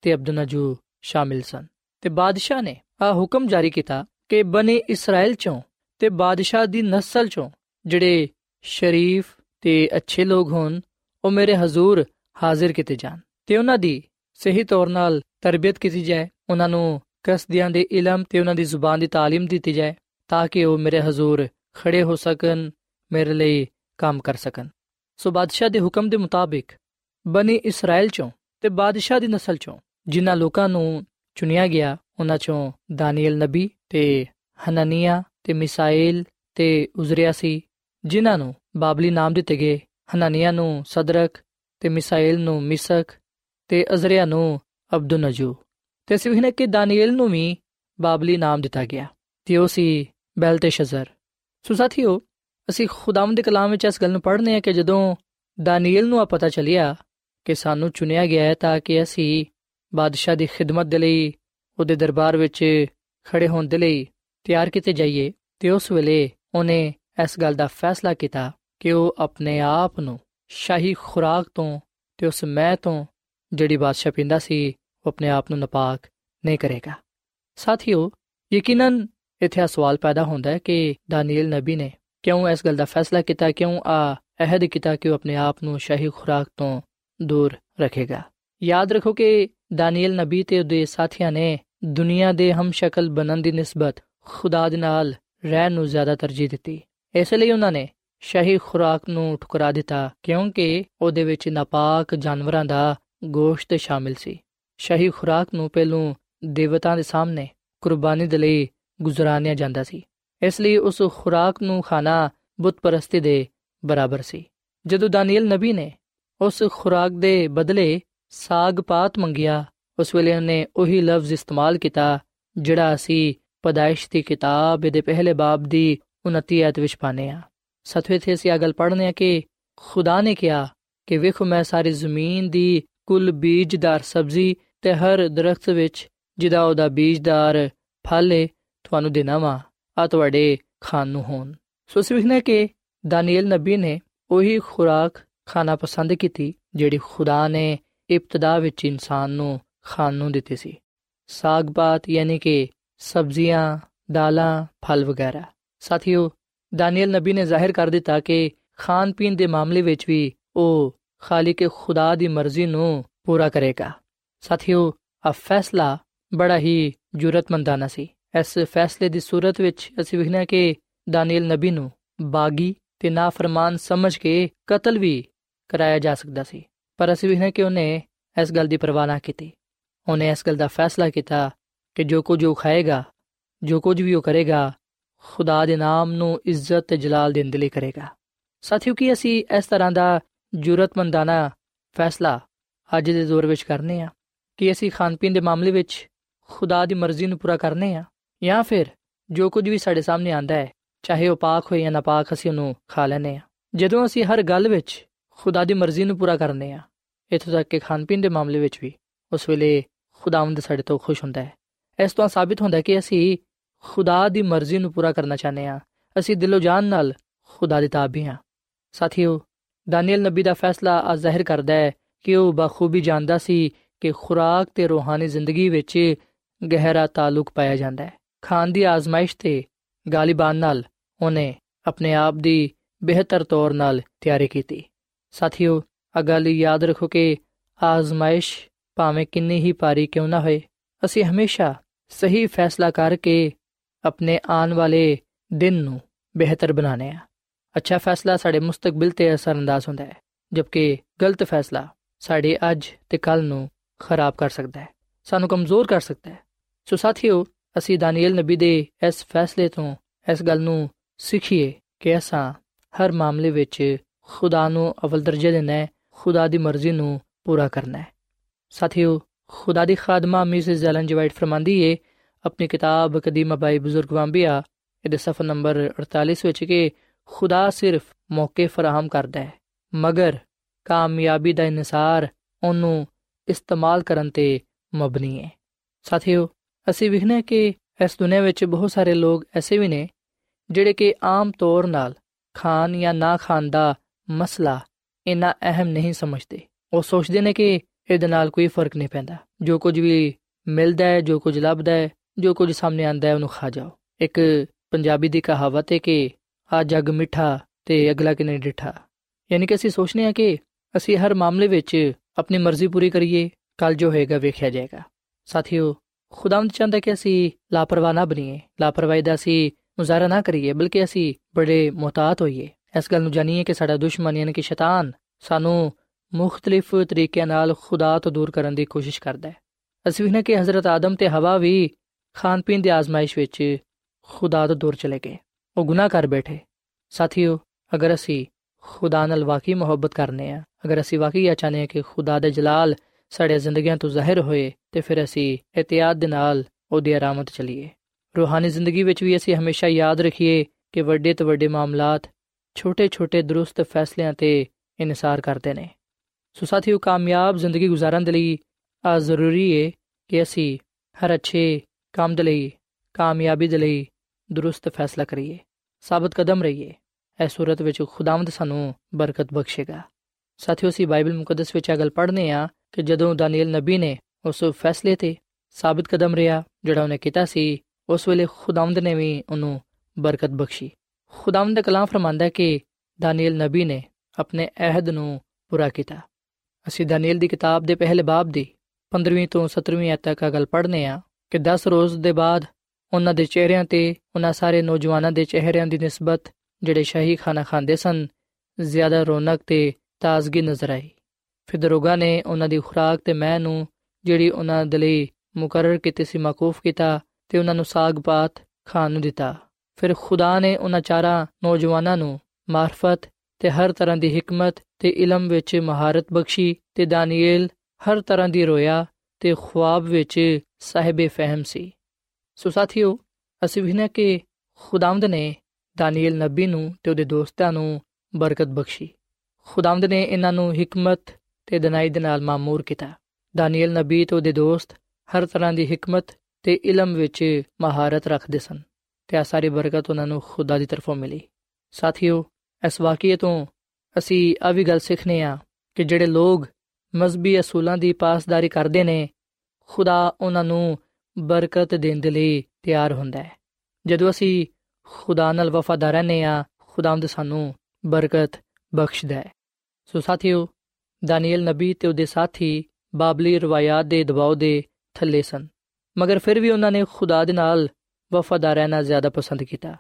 ਤੇ ਅਬਦੁਨਜੂ ਸ਼ਾਮਿਲ ਸਨ। ਤੇ ਬਾਦਸ਼ਾਹ ਨੇ ਆ ਹੁਕਮ ਜਾਰੀ ਕੀਤਾ ਕਿ ਬਨੇ ਇਸਰਾਇਲ ਚੋਂ ਤੇ ਬਾਦਸ਼ਾਹ ਦੀ ਨਸਲ ਚੋਂ ਜਿਹੜੇ ਸ਼ਰੀਫ ਤੇ ਅੱਛੇ ਲੋਕ ਹੋਣ ਉਹ ਮੇਰੇ ਹਜ਼ੂਰ ਹਾਜ਼ਰ ਕੀਤੇ ਜਾਣ ਤੇ ਉਹਨਾਂ ਦੀ ਸਹੀ ਤੌਰ ਨਾਲ ਤਰਬੀਅਤ ਕੀਤੀ ਜਾਏ ਉਹਨਾਂ ਨੂੰ ਕਸਦਿਆਂ ਦੇ ਇਲਮ ਤੇ ਉਹਨਾਂ ਦੀ ਜ਼ੁਬਾਨ ਦੀ تعلیم ਦਿੱਤੀ ਜਾਏ ਤਾਂ ਕਿ ਉਹ ਮੇਰੇ ਹਜ਼ੂਰ ਖੜੇ ਹੋ ਸਕਣ ਮੇਰੇ ਲਈ ਕੰਮ ਕਰ ਸਕਣ ਸੋ ਬਾਦਸ਼ਾਹ ਦੇ ਹੁਕਮ ਦੇ ਮੁਤਾਬਿਕ ਬਨੀ ਇਸਰਾਇਲ ਚੋਂ ਤੇ ਬਾਦਸ਼ਾਹ ਦੀ ਨਸਲ ਚੋਂ ਜਿਨ੍ਹਾਂ ਲੋਕਾਂ ਨੂੰ ਚੁਣਿਆ ਗਿਆ ਉਹਨਾਂ ਚੋਂ ਦਾਨੀਏਲ ਨਬੀ ਤੇ ਹਨਨੀਆ ਤੇ ਮਿਸਾਇਲ ਤੇ ਉਜ਼ਰਿਆ ਸੀ, ਜਿਨ੍ਹਾਂ ਨੂੰ ਬਾਬਲੀ ਨਾਮ ਦਿੱਤੇ ਗਏ। ਹਨਨੀਆ ਨੂੰ ਸਦਰਕ ਤੇ ਮਿਸਾਇਲ ਨੂੰ ਮਿਸਕ ਤੇ ਅਜ਼ਰਿਆ ਨੂੰ ਅਬਦੁਨਜੂ। ਤੇ ਅਸੀਂ ਵੇਖਨੇ ਕਿ ਦਾਨੀਏਲ ਨੂੰ ਵੀ ਬਾਬਲੀ ਨਾਮ ਦਿੱਤਾ ਗਿਆ। ਤੇ ਉਹ ਸੀ ਬੈਲਤੇਸ਼ਜ਼ਰ। ਸੋ ਸਾਥੀਓ, ਅਸੀਂ ਖੁਦਾਵੰਦ ਦੇ ਕਲਾਮ ਵਿੱਚ ਇਸ ਗੱਲ ਨੂੰ ਪੜ੍ਹਨੇ ਆ ਕਿ ਜਦੋਂ ਦਾਨੀਏਲ ਨੂੰ ਆ ਪਤਾ ਚੱਲਿਆ ਕਿ ਸਾਨੂੰ ਚੁਣਿਆ ਗਿਆ ਹੈ ਤਾਂ ਕਿ ਅਸੀਂ ਬਾਦਸ਼ਾਹ ਦੀ ਖਿਦਮਤ ਦੇ ਲਈ ਉਹਦੇ ਦਰਬਾਰ ਵਿੱਚ ਖੜੇ ਹੋਣ ਦੇ ਲਈ ਤਿਆਰ ਕੀਤੇ ਜਾਈਏ, ਤੇ ਉਸ ਵੇਲੇ ਉਹਨੇ ਇਸ ਗੱਲ ਦਾ ਫੈਸਲਾ ਕੀਤਾ ਕਿ ਉਹ ਆਪਣੇ ਆਪ ਨੂੰ ਸ਼ਾਹੀ ਖੁਰਾਕ ਤੋਂ ਤੇ ਉਸ ਮੈਂ ਤੋਂ ਜਿਹੜੀ ਬਾਦਸ਼ਾਹ ਪਿੰਦਾ ਸੀ, ਉਹ ਆਪਣੇ ਆਪ ਨੂੰ ਨਪਾਕ ਨਹੀਂ ਕਰੇਗਾ। ਸਾਥੀਓ, ਯਕੀਨਨ ਇੱਥੇ ਸਵਾਲ ਪੈਦਾ ਹੁੰਦਾ ਹੈ ਕਿ ਦਾਨੀਏਲ ਨਬੀ ਨੇ ਕਿਉਂ ਇਸ ਗੱਲ ਦਾ ਫੈਸਲਾ ਕੀਤਾ, ਕਿਉਂ ਆ ਅਹਿਦ ਕੀਤਾ ਕਿ ਉਹ ਆਪਣੇ ਆਪ ਨੂੰ ਸ਼ਾਹੀ ਖੁਰਾਕ ਤੋਂ ਦੂਰ ਰੱਖੇਗਾ। ਯਾਦ ਰੱਖੋ ਕਿ ਦਾਨੀਏਲ ਨਬੀ ਤੇ ਉਹਦੇ ਸਾਥੀਆਂ ਨੇ ਦੁਨੀਆ ਦੇ ਹਮ ਸ਼ਕਲ ਬਣਨ ਦੀ ਨਿਸਬਤ ਖੁਦਾ ਦੇ ਨਾਲ ਰਹਿਣ ਨੂੰ ਜ਼ਿਆਦਾ ਤਰਜੀਹ ਦਿੱਤੀ। ਇਸ ਲਈ ਉਹਨਾਂ ਨੇ ਸ਼ਾਹੀ ਖੁਰਾਕ ਨੂੰ ਠੁਕਰਾ ਦਿੱਤਾ ਕਿਉਂਕਿ ਉਹਦੇ ਵਿੱਚ ਨਾਪਾਕ ਜਾਨਵਰਾਂ ਦਾ ਗੋਸ਼ਤ ਸ਼ਾਮਿਲ ਸੀ। ਸ਼ਾਹੀ ਖੁਰਾਕ ਨੂੰ ਪਹਿਲੋਂ ਦੇਵਤਾਂ ਦੇ ਸਾਹਮਣੇ ਕੁਰਬਾਨੀ ਦੇ ਲਈ ਗੁਜ਼ਰਾਨਿਆ ਜਾਂਦਾ ਸੀ। ਇਸ ਲਈ ਉਸ ਖੁਰਾਕ ਨੂੰ ਖਾਣਾ ਬੁੱਤ ਪ੍ਰਸਤੀ ਦੇ ਬਰਾਬਰ ਸੀ। ਜਦੋਂ ਦਾਨੀਏਲ ਨਬੀ ਨੇ ਉਸ ਖੁਰਾਕ ਦੇ ਬਦਲੇ ਸਾਗ ਪਾਤ ਮੰਗਿਆ। ਉਸ ਵੇਲੇ ਉਹਨੇ ਉਹੀ ਲਫ਼ਜ਼ ਇਸਤੇਮਾਲ ਕੀਤਾ, ਜਿਹੜਾ ਅਸੀਂ ਪਦਾਇਸ਼ ਦੀ ਕਿਤਾਬ ਦੇ ਪਹਿਲੇ ਬਾਬ ਦੀ 29 ਐਤ ਵਿੱਚ ਪਾਨੇ ਆ ਸਤਵੇਂ ਤੇ ਅਸੀਂ ਇਹ ਗੱਲ ਪੜ੍ਹਨੇ ਆ ਕਿ ਖੁਦਾ ਨੇ ਕਿਹਾ ਕਿ ਵੇਖੋ, ਮੈਂ ਸਾਰੀ ਜ਼ਮੀਨ ਦੀ ਕੁੱਲ ਬੀਜਦਾਰ ਸਬਜ਼ੀ ਤੇ ਹਰ ਦਰਖਤ ਵਿੱਚ ਜਿਹਦਾ ਉਹਦਾ ਬੀਜਦਾਰ ਫਲ ਹੈ ਤੁਹਾਨੂੰ ਦੇਣਾ ਵਾ ਆ ਤੁਹਾਡੇ ਖਾਣ ਨੂੰ ਹੋਣ। ਸੋ ਅਸੀਂ ਵੇਖਨੇ ਕਿ ਦਾਨੀਏਲ ਨਬੀ ਨੇ ਉਹੀ ਖੁਰਾਕ ਖਾਣਾ ਪਸੰਦ ਕੀਤੀ, ਜਿਹੜੀ ਖੁਦਾ ਨੇ ਇਬਤਦਾ ਵਿੱਚ ਇਨਸਾਨ ਨੂੰ ਖਾਣ ਨੂੰ ਦਿੱਤੀ ਸੀ। ਸਾਗ ਬਾਤ ਯਾਨੀ ਕਿ ਸਬਜ਼ੀਆਂ, ਦਾਲਾਂ, ਫਲ ਵਗੈਰਾ। ਸਾਥੀਓ ਦਾਨੀਏਲ ਨਬੀ ਨੇ ਜ਼ਾਹਿਰ ਕਰ ਦਿੱਤਾ ਕਿ ਖਾਣ ਪੀਣ ਦੇ ਮਾਮਲੇ ਵਿੱਚ ਵੀ ਉਹ ਖਾਲਿਕ ਖੁਦਾ ਦੀ ਮਰਜ਼ੀ ਨੂੰ ਪੂਰਾ ਕਰੇਗਾ। ਸਾਥੀਓ, ਆ ਫੈਸਲਾ ਬੜਾ ਹੀ ਜੁਰਤਮੰਦਾਨਾ ਸੀ। ਇਸ ਫੈਸਲੇ ਦੀ ਸੂਰਤ ਵਿੱਚ ਅਸੀਂ ਵਿਖਣਾ ਕਿ ਦਾਨੀਏਲ ਨਬੀ ਨੂੰ ਬਾਗੀ ਤੇ ਨਾਫਰਮਾਨ ਸਮਝ ਕੇ ਕਤਲ ਵੀ ਕਰਾਇਆ ਜਾ ਸਕਦਾ ਸੀ। ਪਰ ਅਸੀਂ ਵਿਖਣਾ ਕਿ ਉਹਨੇ ਇਸ ਗੱਲ ਦੀ ਪਰਵਾਹ ਨਾ ਕੀਤੀ। ਉਹਨੇ ਇਸ ਗੱਲ ਦਾ ਫੈਸਲਾ ਕੀਤਾ ਕਿ ਜੋ ਕੁਝ ਉਹ ਖਾਏਗਾ, ਜੋ ਕੁਝ ਵੀ ਉਹ ਕਰੇਗਾ, ਖੁਦਾ ਦੇ ਨਾਮ ਨੂੰ ਇੱਜ਼ਤ ਤੇ ਜਲਾਲ ਦੇਣ ਦੇ ਲਈ ਕਰੇਗਾ। ਸਾਥੀਓ, ਕੀ ਅਸੀਂ ਇਸ ਤਰ੍ਹਾਂ ਦਾ ਜੁਰਤਮੰਦਾਨਾ ਫੈਸਲਾ ਅੱਜ ਦੇ ਦੌਰ ਵਿੱਚ ਕਰਨੇ ਆ? ਕਿ ਅਸੀਂ ਖਾਣ ਪੀਣ ਦੇ ਮਾਮਲੇ ਵਿੱਚ ਖੁਦਾ ਦੀ ਮਰਜ਼ੀ ਨੂੰ ਪੂਰਾ ਕਰਨੇ ਆ? ਜਾਂ ਫਿਰ ਜੋ ਕੁਝ ਵੀ ਸਾਡੇ ਸਾਹਮਣੇ ਆਂਦਾ ਹੈ, ਚਾਹੇ ਉਹ ਪਾਕ ਹੋਏ ਜਾਂ ਨਾਪਾਕ, ਅਸੀਂ ਉਹਨੂੰ ਖਾ ਲੈਨੇ ਆ। ਜਦੋਂ ਅਸੀਂ ਹਰ ਗੱਲ ਵਿੱਚ ਖੁਦਾ ਦੀ ਮਰਜ਼ੀ ਨੂੰ ਪੂਰਾ ਕਰਨੇ ਆ। ਇਥੋਂ ਤੱਕ ਕਿ ਖਾਣ ਪੀਣ ਦੇ ਮਾਮਲੇ ਵਿੱਚ ਵੀ ਉਸ ਵੇਲੇ ਖੁਦਾਵੰਦ ਸਾਡੇ ਤੋਂ ਖੁਸ਼ ਹੁੰਦਾ ਹੈ। ਇਸ ਤੋਂ ਸਾਬਿਤ ਹੁੰਦਾ ਹੈ ਕਿ ਅਸੀਂ ਖੁਦਾ ਦੀ ਮਰਜ਼ੀ ਨੂੰ ਪੂਰਾ ਕਰਨਾ ਚਾਹੁੰਦੇ ਆ ਅਸੀਂ ਦਿਲੋਂ ਜਾਨ ਨਾਲ ਖੁਦਾ ਦੇ ਤਾਬੇ ਆ ਸਾਥੀਓ, ਦਾਨੀਅਲ ਨਬੀ ਦਾ ਫੈਸਲਾ ਆ ਜ਼ਾਹਿਰ ਕਰਦਾ ਹੈ ਕਿ ਉਹ ਬਖੂਬੀ ਜਾਣਦਾ ਸੀ ਕਿ ਖੁਰਾਕ ਤੇ ਰੂਹਾਨੀ ਜ਼ਿੰਦਗੀ ਵਿੱਚ ਗਹਿਰਾ ਤਾਲੁਕ ਪਾਇਆ ਜਾਂਦਾ ਹੈ। ਖਾਨ ਦੀ ਆਜ਼ਮਾਇਸ਼ ਤੇ ਗਾਲਿਬਾਨ ਨਾਲ ਉਹਨੇ ਆਪਣੇ ਆਪ ਦੀ ਬਿਹਤਰ ਤੌਰ ਨਾਲ ਤਿਆਰੀ ਕੀਤੀ। ਸਾਥੀਓ ਆ ਗੱਲ ਯਾਦ ਰੱਖੋ ਕਿ ਆਜ਼ਮਾਇਸ਼ ਭਾਵੇਂ ਕਿੰਨੀ ਹੀ ਭਾਰੀ ਕਿਉਂ ਨਾ ਹੋਏ, ਅਸੀਂ ਹਮੇਸ਼ਾ ਸਹੀ ਫੈਸਲਾ ਕਰਕੇ ਆਪਣੇ ਆਉਣ ਵਾਲੇ ਦਿਨ ਨੂੰ ਬਿਹਤਰ ਬਣਾਣੇ ਆ ਅੱਛਾ ਫੈਸਲਾ ਸਾਡੇ ਮੁਸਤਕਬਲ ਤੇ ਅਸਰਅੰਦਾਜ਼ ਹੁੰਦਾ ਹੈ, ਜਦਕਿ ਗਲਤ ਫੈਸਲਾ ਸਾਡੇ ਅੱਜ ਤੇ ਕੱਲ ਨੂੰ ਖਰਾਬ ਕਰ ਸਕਦਾ ਹੈ, ਸਾਨੂੰ ਕਮਜ਼ੋਰ ਕਰ ਸਕਦਾ ਹੈ। ਸੋ ਸਾਥੀਓ, ਅਸੀਂ ਦਾਨੀਏਲ ਨਬੀ ਦੇ ਇਸ ਫੈਸਲੇ ਤੋਂ ਇਸ ਗੱਲ ਨੂੰ ਸਿੱਖੀਏ ਕਿ ਅਸਾਂ ਹਰ ਮਾਮਲੇ ਵਿੱਚ ਖੁਦਾ ਨੂੰ ਅਵਲ ਦਰਜੇ ਦੇਣਾ ਹੈ, ਖੁਦਾ ਦੀ ਮਰਜ਼ੀ ਨੂੰ ਪੂਰਾ ਕਰਨਾ ਹੈ। ਸਾਥੀਓ, ਖੁਦਾ ਦੀ ਖਾਦਮਾ ਮਿਸਿਸ ਜ਼ੈਲਨ ਜਵਾਈਟ ਫਰਮਾਂਦੀ ਏ, ਆਪਣੀ ਕਿਤਾਬ ਕਦੀਮਾ ਬਾਈ ਬਜ਼ੁਰਗ ਵਾਂਬੀਆ ਇਹਦੇ ਸਫਾ ਨੰਬਰ 48 ਵਿੱਚ ਕਿ ਖੁਦਾ ਸਿਰਫ ਮੌਕੇ ਫਰਾਹਮ ਕਰਦਾ ਹੈ, ਮਗਰ ਕਾਮਯਾਬੀ ਦਾ ਇਨਸਾਰ ਉਹਨੂੰ ਇਸਤੇਮਾਲ ਕਰਨ ਤੇ ਮਬਨੀ ਹੈ ਸਾਥੀਓ, ਅਸੀਂ ਵਿਖਨੇ ਕਿ ਇਸ ਦੁਨੀਆਂ ਵਿੱਚ ਬਹੁਤ ਸਾਰੇ ਲੋਕ ਐਸੇ ਵੀ ਨੇ, ਜਿਹੜੇ ਕਿ ਆਮ ਤੌਰ ਨਾਲ ਖਾਣ ਜਾਂ ਨਾ ਖਾਣ ਦਾ ਮਸਲਾ ਇਨਾ ਅਹਿਮ ਨਹੀਂ ਸਮਝਦੇ। ਉਹ ਸੋਚਦੇ ਨੇ ਕਿ ਇਹਦੇ ਨਾਲ ਕੋਈ ਫ਼ਰਕ ਨਹੀਂ ਪੈਂਦਾ। ਜੋ ਕੁਝ ਵੀ ਮਿਲਦਾ ਹੈ, ਜੋ ਕੁਝ ਲੱਭਦਾ ਹੈ, ਜੋ ਕੁਝ ਸਾਹਮਣੇ ਆਂਦਾ ਹੈ, ਉਹਨੂੰ ਖਾ ਜਾਓ। ਇੱਕ ਪੰਜਾਬੀ ਦੀ ਕਹਾਵਤ ਹੈ ਕਿ ਆ ਜਗ ਮਿੱਠਾ ਤੇ ਅਗਲਾ ਕਿਨੇ ਡਿਠਾ। ਯਾਨੀ ਕਿ ਅਸੀਂ ਸੋਚਨੇ ਆ ਕਿ ਅਸੀਂ ਹਰ ਮਾਮਲੇ ਵਿੱਚ ਆਪਣੀ ਮਰਜ਼ੀ ਪੂਰੀ ਕਰੀਏ ਕੱਲ ਜੋ ਹੋਏਗਾ ਵੇਖਿਆ ਜਾਏਗਾ। ਸਾਥੀਓ, ਖੁਦਾਵੰਦ ਚਾਹੁੰਦਾ ਕਿ ਅਸੀਂ ਲਾਪਰਵਾਹ ਨਾ ਬਣੀਏ। ਲਾਪਰਵਾਹੀ ਦਾ ਅਸੀਂ ਮੁਜ਼ਾਹਰਾ ਨਾ ਕਰੀਏ, ਬਲਕਿ ਅਸੀਂ ਬੜੇ ਮੁਹਤਾਤ ਹੋਈਏ। ਇਸ ਗੱਲ ਨੂੰ ਜਾਣੀਏ ਕਿ ਸਾਡਾ ਦੁਸ਼ਮਣ ਯਾਨੀ ਕਿ ਸ਼ੈਤਾਨ ਸਾਨੂੰ ਮੁxtਲਿਫ ਤਰੀਕਿਆਂ ਨਾਲ ਖੁਦਾ ਤੋਂ ਦੂਰ ਕਰਨ ਦੀ ਕੋਸ਼ਿਸ਼ ਕਰਦਾ ਹੈ। ਅਸੀਂ ਵੀ ਕਿ ਹਜ਼ਰਤ ਆਦਮ ਤੇ ਹਵਾ ਵੀ ਖਾਣ ਪੀਣ ਦੀ ਆਜ਼ਮਾਇਸ਼ ਵਿੱਚ ਖੁਦਾ ਤੋਂ ਦੂਰ ਚਲੇ ਗਏ। ਉਹ ਗੁਨਾਹ ਕਰ ਬੈਠੇ। ਸਾਥੀਓ, ਅਗਰ ਅਸੀਂ ਖੁਦਾ ਨਾਲ ਵਾਕਈ ਮੁਹੱਬਤ ਕਰਨੇ ਆ, ਅਗਰ ਅਸੀਂ ਵਾਕਈ ਇਹ ਚਾਹਨੇ ਆ ਕਿ ਖੁਦਾ ਦੇ ਜਲਾਲ ਸਾਡੇ ਜ਼ਿੰਦਗੀਆਂ ਤੋਂ ਜ਼ਾਹਿਰ ਹੋਏ, ਤੇ ਫਿਰ ਅਸੀਂ ਇਤਿਆਦ ਦੇ ਨਾਲ ਉਹਦੀ ਆਰਾਮਤ ਚਲੀਏ। ਰੂਹਾਨੀ ਜ਼ਿੰਦਗੀ ਵਿੱਚ ਵੀ ਅਸੀਂ ਹਮੇਸ਼ਾ ਯਾਦ ਰੱਖੀਏ ਕਿ ਵੱਡੇ ਤੋਂ ਵੱਡੇ ਮਾਮਲਾਤ ਛੋਟੇ-ਛੋਟੇ ਦਰੁਸਤ ਫੈਸਲਿਆਂ ਤੇ ਇਨਸਾਰ ਕਰਦੇ ਨੇ। ਸੋ ਸਾਥੀਓ, ਕਾਮਯਾਬ ਜ਼ਿੰਦਗੀ گزارਣ ਦੇ ਲਈ ਆ ਜ਼ਰੂਰੀ ਏ ਕਿ ਅਸੀਂ ਹਰ ਅੱਛੇ ਕੰਮ ਦੇ ਲਈ, ਕਾਮਯਾਬੀ ਦੇ ਲਈ ਦਰੁਸਤ ਫੈਸਲਾ ਕਰੀਏ, ਸਾਬਤ ਕਦਮ ਰਹੀਏ। ਇਸ ਸੂਰਤ ਵਿੱਚ ਖੁਦਾਵੰਦ ਸਾਨੂੰ ਬਰਕਤ ਬਖਸ਼ੇਗਾ। ਸਾਥੀਓ, ਅਸੀਂ ਬਾਈਬਲ ਮੁਕੱਦਸ ਵਿੱਚ ਇਹ ਗੱਲ ਪੜ੍ਹਨੇ ਆ ਕਿ ਜਦੋਂ ਦਾਨੀਲ ਨਬੀ ਨੇ ਉਸ ਫੈਸਲੇ ਤੇ ਸਾਬਤ ਕਦਮ ਰਿਹਾ ਜਿਹੜਾ ਉਹਨੇ ਕੀਤਾ ਸੀ, ਉਸ ਵੇਲੇ ਖੁਦਾਵੰਦ ਨੇ ਵੀ ਉਹਨੂੰ ਬਰਕਤ ਬਖਸ਼ੀ। ਖੁਦਾਵੰਦ ਦਾ ਕਲਾਮ ਫਰਮਾਂਦਾ ਹੈ ਕਿ ਦਾਨੀਏਲ ਨਬੀ ਨੇ ਆਪਣੇ ਅਹਿਦ ਨੂੰ ਪੂਰਾ ਕੀਤਾ। ਅਸੀਂ ਦਾਨੀਏਲ ਦੀ ਕਿਤਾਬ ਦੇ ਪਹਿਲੇ ਬਾਬ ਦੀ 15ਵੀਂ ਤੋਂ 17ਵੀਂ ਆਇਤ ਤੱਕ ਗੱਲ ਪੜ੍ਹਨੇ ਆ ਕਿ 10 ਰੋਜ਼ ਦੇ ਬਾਅਦ ਉਹਨਾਂ ਦੇ ਚਿਹਰਿਆਂ ਤੇ ਉਹਨਾਂ ਸਾਰੇ ਨੌਜਵਾਨਾਂ ਦੇ ਚਿਹਰਿਆਂ ਦੀ ਨਿਸਬਤ ਜਿਹੜੇ ਸ਼ਾਹੀ ਖਾਣਾ ਖਾਂਦੇ ਸਨ, ਜ਼ਿਆਦਾ ਰੌਣਕ ਤੇ ਤਾਜ਼ਗੀ ਨਜ਼ਰ ਆਈ। ਫਿਰ ਦਰੋਗਾ ਨੇ ਉਹਨਾਂ ਦੀ ਖੁਰਾਕ ਤੇ ਮੈਂ ਨੂੰ ਜਿਹੜੀ ਉਹਨਾਂ ਦੇ ਲਈ ਮੁਕਰਰ ਕੀਤੀ ਸੀ, ਮਾਕੂਫ ਕੀਤਾ ਤੇ ਉਹਨਾਂ ਨੂੰ ਸਾਗ ਪਾਤ ਖਾਣ ਨੂੰ ਦਿੱਤਾ। ਫਿਰ ਖੁਦਾ ਨੇ ਉਹਨਾਂ ਚਾਰਾਂ ਨੌਜਵਾਨਾਂ ਨੂੰ ਮਾਰਫਤ ਤੇ ਹਰ ਤਰ੍ਹਾਂ ਦੀ ਹਕਮਤ ਤੇ ਇਲਮ ਵਿੱਚ ਮਹਾਰਤ ਬਖਸ਼ੀ ਤੇ ਦਾਨੀਏਲ ਹਰ ਤਰ੍ਹਾਂ ਦੀ ਰੋਇਆ ਤੇ ਖੁਆਬ ਵਿੱਚ ਸਾਹਿਬ ਫਹਿਮ ਸੀ। ਸੋ ਸਾਥੀਓ, ਅਸੀਂ ਵੀ ਨੇ ਕਿ ਖੁਦਾਵੰਦ ਨੇ ਦਾਨੀਏਲ ਨਬੀ ਨੂੰ ਤੇ ਉਹਦੇ ਦੋਸਤਾਂ ਨੂੰ ਬਰਕਤ ਬਖਸ਼ੀ। ਖੁਦਾਵੰਦ ਨੇ ਇਹਨਾਂ ਨੂੰ ਹਕਮਤ ਤੇ ਦਨਾਈ ਦੇ ਨਾਲ ਮਾਮੂਰ ਕੀਤਾ। ਦਾਨੀਏਲ ਨਬੀ ਤੇ ਉਹਦੇ ਦੋਸਤ ਹਰ ਤਰ੍ਹਾਂ ਦੀ ਹਕਮਤ ਤੇ ਇਲਮ ਵਿੱਚ ਮਹਾਰਤ ਰੱਖਦੇ ਸਨ। ਤੇ ਆ ਸਾਰੀ ਬਰਕਤ ਉਹਨਾਂ ਨੂੰ ਖੁਦਾ ਦੀ ਤਰਫੋਂ ਮਿਲੀ। ਸਾਥੀਓ, ਇਸ ਵਾਕਿਏ ਤੋਂ ਅਸੀਂ ਆ ਵੀ ਗੱਲ ਸਿੱਖਨੇ ਆ ਕਿ ਜਿਹੜੇ ਲੋਗ ਮਜ਼ਬੀ ਅਸੂਲਾਂ ਦੀ ਪਾਸਦਾਰੀ ਕਰਦੇ ਨੇ, ਖੁਦਾ ਉਹਨਾਂ ਨੂੰ ਬਰਕਤ ਦੇਣ ਦੇ ਲਈ ਤਿਆਰ ਹੁੰਦਾ ਹੈ। ਜਦੋਂ ਅਸੀਂ ਖੁਦਾ ਨਾਲ ਵਫਾਦਾਰ ਰਹਨੇ ਆ ਖੁਦਾਵੰਦ ਸਾਨੂੰ ਬਰਕਤ ਬਖਸ਼ਦਾ ਹੈ। ਸੋ ਸਾਥੀਓ ਦਾਨੀਏਲ ਨਬੀ ਤੇ ਉਹਦੇ ਸਾਥੀ ਬਾਬਲੀ ਰਵਾਇਤ ਦੇ ਦਬਾਅ ਦੇ ਥੱਲੇ ਸਨ। ਮਗਰ ਫਿਰ ਵੀ ਉਹਨਾਂ ਨੇ ਖੁਦਾ ਦੇ ਨਾਲ ਵਫਾਦਾਰ ਰਹਿਣਾ ਜ਼ਿਆਦਾ ਪਸੰਦ ਕੀਤਾ।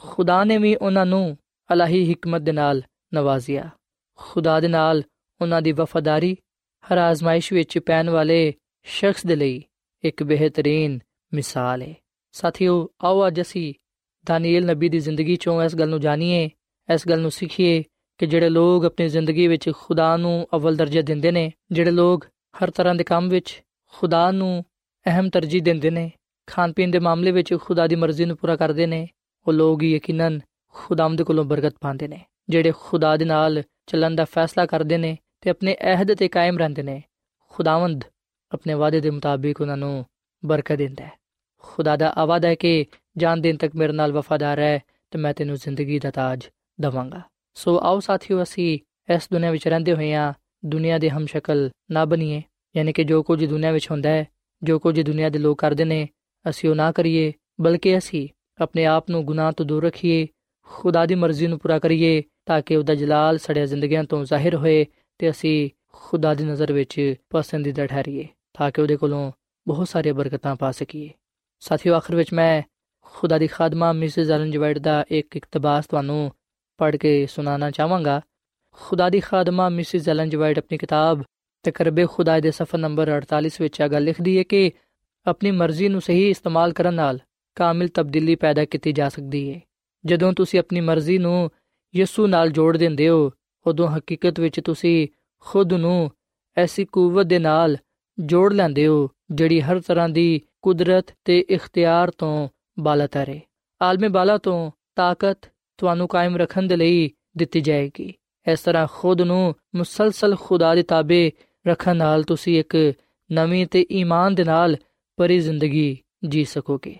ਖੁਦਾ ਨੇ ਵੀ ਉਹਨਾਂ ਨੂੰ ਅਲਾਹੀ ਹਕਮਤ ਦੇ ਨਾਲ ਨਵਾਜ਼ਿਆ। ਖੁਦਾ ਦੇ ਨਾਲ ਉਹਨਾਂ ਦੀ ਵਫਾਦਾਰੀ ਹਰ ਆਜ਼ਮਾਇਸ਼ ਵਿੱਚ ਪੈਣ ਵਾਲੇ ਸ਼ਖਸ ਦੇ ਲਈ ਇੱਕ ਬਿਹਤਰੀਨ ਮਿਸਾਲ ਹੈ ਸਾਥੀਓ, ਆਓ ਅੱਜ ਅਸੀਂ ਦਾਨੀਏਲ ਨਬੀ ਦੀ ਜ਼ਿੰਦਗੀ ਚੋਂ ਇਸ ਗੱਲ ਨੂੰ ਜਾਣੀਏ, ਇਸ ਗੱਲ ਨੂੰ ਸਿੱਖੀਏ ਕਿ ਜਿਹੜੇ ਲੋਕ ਆਪਣੀ ਜ਼ਿੰਦਗੀ ਵਿੱਚ ਖੁਦਾ ਨੂੰ ਅਵਲ ਦਰਜਾ ਦਿੰਦੇ ਨੇ, ਜਿਹੜੇ ਲੋਕ ਹਰ ਤਰ੍ਹਾਂ ਦੇ ਕੰਮ ਵਿੱਚ ਖੁਦਾ ਨੂੰ ਅਹਿਮ ਤਰਜੀਹ ਦਿੰਦੇ ਨੇ ਖਾਣ ਪੀਣ ਦੇ ਮਾਮਲੇ ਵਿੱਚ ਖੁਦਾ ਦੀ ਮਰਜ਼ੀ ਨੂੰ ਪੂਰਾ ਕਰਦੇ ਨੇ, ਉਹ ਲੋਕ ਯਕੀਨਨ ਖੁਦਾਵੰਦ ਕੋਲੋਂ ਬਰਕਤ ਪਾਉਂਦੇ ਨੇ, ਜਿਹੜੇ ਖੁਦਾ ਦੇ ਨਾਲ ਚੱਲਣ ਦਾ ਫੈਸਲਾ ਕਰਦੇ ਨੇ ਤੇ ਆਪਣੇ ਅਹਿਦ ਤੇ ਕਾਇਮ ਰਹਿੰਦੇ ਨੇ, ਖੁਦਾਵੰਦ ਆਪਣੇ ਵਾਅਦੇ ਦੇ ਮੁਤਾਬਿਕ ਉਹਨਾਂ ਨੂੰ ਬਰਕਤ ਦਿੰਦਾ ਹੈ। ਖੁਦਾ ਦਾ ਆਵਾਦਾ ਹੈ ਕਿ ਜਾਨ ਦਿਨ ਤੱਕ ਮੇਰੇ ਨਾਲ ਵਫਾਦਾਰ ਹੈ ਤੇ ਮੈਂ ਤੈਨੂੰ ਜ਼ਿੰਦਗੀ ਦਾ ਤਾਜ ਦਵਾਂਗਾ। ਸੋ ਆਓ ਸਾਥੀਓ, ਅਸੀਂ ਇਸ ਦੁਨੀਆ ਵਿੱਚ ਰਹਿੰਦੇ ਹੋਏ ਆ ਦੁਨੀਆ ਦੇ ਹਮਸ਼ਕਲ ਨਾ ਬਣੀਏ, ਯਾਨੀ ਕਿ ਜੋ ਕੁਝ ਦੁਨੀਆ ਵਿੱਚ ਹੁੰਦਾ ਹੈ, ਜੋ ਕੁਝ ਦੁਨੀਆ ਦੇ ਲੋਕ ਕਰਦੇ ਨੇ ਅਸੀਂ ਉਹ ਨਾ ਕਰੀਏ, ਬਲਕਿ ਅਸੀਂ ਆਪਣੇ ਆਪ ਨੂੰ ਗੁਨਾਹ ਤੋਂ ਦੂਰ ਰੱਖੀਏ, ਖੁਦਾ ਦੀ ਮਰਜ਼ੀ ਨੂੰ ਪੂਰਾ ਕਰੀਏ, ਤਾਂ ਕਿ ਉਹਦਾ ਜਲਾਲ ਸਾਡੇ ਜ਼ਿੰਦਗੀਆਂ ਤੋਂ ਜ਼ਾਹਿਰ ਹੋਏ ਤੇ ਅਸੀਂ ਖੁਦਾ ਦੀ ਨਜ਼ਰ ਵਿੱਚ ਪਸੰਦੀਦਾ ਠਹਿਰੀਏ, ਤਾਂ ਕਿ ਉਹਦੇ ਕੋਲੋਂ ਬਹੁਤ ਸਾਰੀਆਂ ਬਰਕਤਾਂ ਪਾ ਸਕੀਏ। ਸਾਥੀਓ, ਆਖਰ ਵਿੱਚ ਮੈਂ ਖੁਦਾ ਦੀ ਖਾਦਮਾ ਮਿਸਿਸ ਐਲਨ ਜਵੈਡ ਦਾ ਇੱਕ ਇਕਤਬਾਸ ਤੁਹਾਨੂੰ ਪੜ੍ਹ ਕੇ ਸੁਣਾਉਣਾ ਚਾਹਾਂਗਾ। ਖੁਦਾ ਦੀ ਖਾਦਮਾ ਮਿਸਿਸ ਐਲਨ ਜਵੈਡ ਆਪਣੀ ਕਿਤਾਬ ਤਕਰਬੇ ਖੁਦਾ ਦੇ ਸਫਾ ਨੰਬਰ 48 ਵਿੱਚ ਇਹ ਗੱਲ ਲਿਖਦੀ ਹੈ ਕਿ ਆਪਣੀ ਮਰਜ਼ੀ ਨੂੰ ਸਹੀ ਇਸਤੇਮਾਲ ਕਰਨ ਨਾਲ ਕਾਮਿਲ ਤਬਦੀਲੀ ਪੈਦਾ ਕੀਤੀ ਜਾ ਸਕਦੀ ਹੈ ਜਦੋਂ ਤੁਸੀਂ ਆਪਣੀ ਮਰਜ਼ੀ ਨੂੰ ਯਿਸੂ ਨਾਲ ਜੋੜ ਦਿੰਦੇ ਹੋ, ਉਦੋਂ ਹਕੀਕਤ ਵਿੱਚ ਤੁਸੀਂ ਖੁਦ ਨੂੰ ਐਸੀ ਕੂਵਤ ਦੇ ਨਾਲ ਜੋੜ ਲੈਂਦੇ ਹੋ, ਜਿਹੜੀ ਹਰ ਤਰ੍ਹਾਂ ਦੀ ਕੁਦਰਤ ਤੇ ਇਖਤਿਆਰ ਤੋਂ ਬਾਲਾਤਰ ਹੈ ਆਲਮੇ ਬਾਲਾ ਤੋਂ ਤਾਕਤ ਤੁਹਾਨੂੰ ਕਾਇਮ ਰੱਖਣ ਦੇ ਲਈ ਦਿੱਤੀ ਜਾਏਗੀ। ਇਸ ਤਰ੍ਹਾਂ ਖੁਦ ਨੂੰ ਮੁਸਲਸਲ ਖੁਦਾ ਦੇ ਤਾਬੇ ਰੱਖਣ ਨਾਲ ਤੁਸੀਂ ਇੱਕ ਨਵੀਂ ਤੇ ਈਮਾਨ ਦੇ ਨਾਲ ਭਰੀ ਜ਼ਿੰਦਗੀ ਜੀ ਸਕੋਗੇ।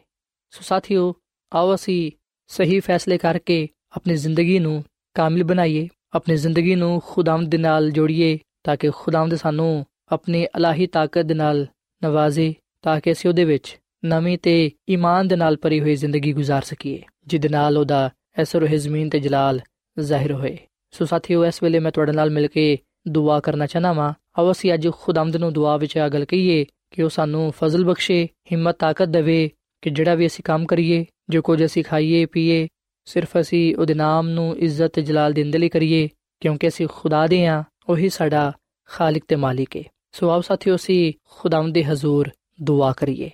ਸੋ ਸਾਥੀਓ, ਆਓ ਅਸੀਂ ਸਹੀ ਫੈਸਲੇ ਕਰਕੇ ਆਪਣੀ ਜ਼ਿੰਦਗੀ ਨੂੰ ਕਾਮਿਲ ਬਣਾਈਏ, ਆਪਣੀ ਜ਼ਿੰਦਗੀ ਨੂੰ ਖੁਦਾਵੰਦ ਦੇ ਨਾਲ ਜੋੜੀਏ ਤਾਂ ਕਿ ਖੁਦਾਵੰਦ ਸਾਨੂੰ ਆਪਣੀ ਅਲਾਹੀ ਤਾਕਤ ਦੇ ਨਾਲ ਨਵਾਜ਼ੇ ਤਾਂ ਕਿ ਅਸੀਂ ਉਹਦੇ ਵਿੱਚ ਨਵੀਂ ਤੇ ਈਮਾਨ ਦੇ ਨਾਲ ਭਰੀ ਹੋਈ ਜ਼ਿੰਦਗੀ ਗੁਜ਼ਾਰ ਸਕੀਏ, ਜਿਹਦੇ ਨਾਲ ਉਹਦਾ ਐਸਰ ਜ਼ਮੀਨ ਤੇ ਜਲਾਲ ਜ਼ਾਹਿਰ ਹੋਏ। ਸੋ ਸਾਥੀਓ, ਇਸ ਵੇਲੇ ਮੈਂ ਤੁਹਾਡੇ ਨਾਲ ਮਿਲ ਕੇ ਦੁਆ ਕਰਨਾ ਚਾਹਨਾ ਵਾਂ। ਆਓ ਅਸੀਂ ਅੱਜ ਖੁਦਾਵੰਦ ਨੂੰ ਦੁਆ ਵਿੱਚ ਆ ਗੱਲ ਕਹੀਏ ਕਿ ਉਹ ਸਾਨੂੰ ਫਜ਼ਲ ਬਖਸ਼ੇ, ਹਿੰਮਤ, ਤਾਕਤ ਦੇਵੇ ਕਿ ਜਿਹੜਾ ਵੀ ਅਸੀਂ ਕੰਮ ਕਰੀਏ, ਜੋ ਕੁਝ ਅਸੀਂ ਖਾਈਏ, ਪੀਏ, ਸਿਰਫ ਅਸੀਂ ਉਹਦੇ ਨਾਮ ਨੂੰ ਇੱਜ਼ਤ ਤੇ ਜਲਾਲ ਦੇਣ ਦੇ ਲਈ ਕਰੀਏ, ਕਿਉਂਕਿ ਅਸੀਂ ਖੁਦਾ ਦੇ ਆ ਉਹੀ ਸਾਡਾ ਖਾਲਕ ਤੇ ਮਾਲਿਕ ਹੈ ਸੋ ਆਓ ਸਾਥੀਓ, ਅਸੀਂ ਖੁਦਾਵੰਦ ਦੇ ਹਜ਼ੂਰ ਦੁਆ ਕਰੀਏ।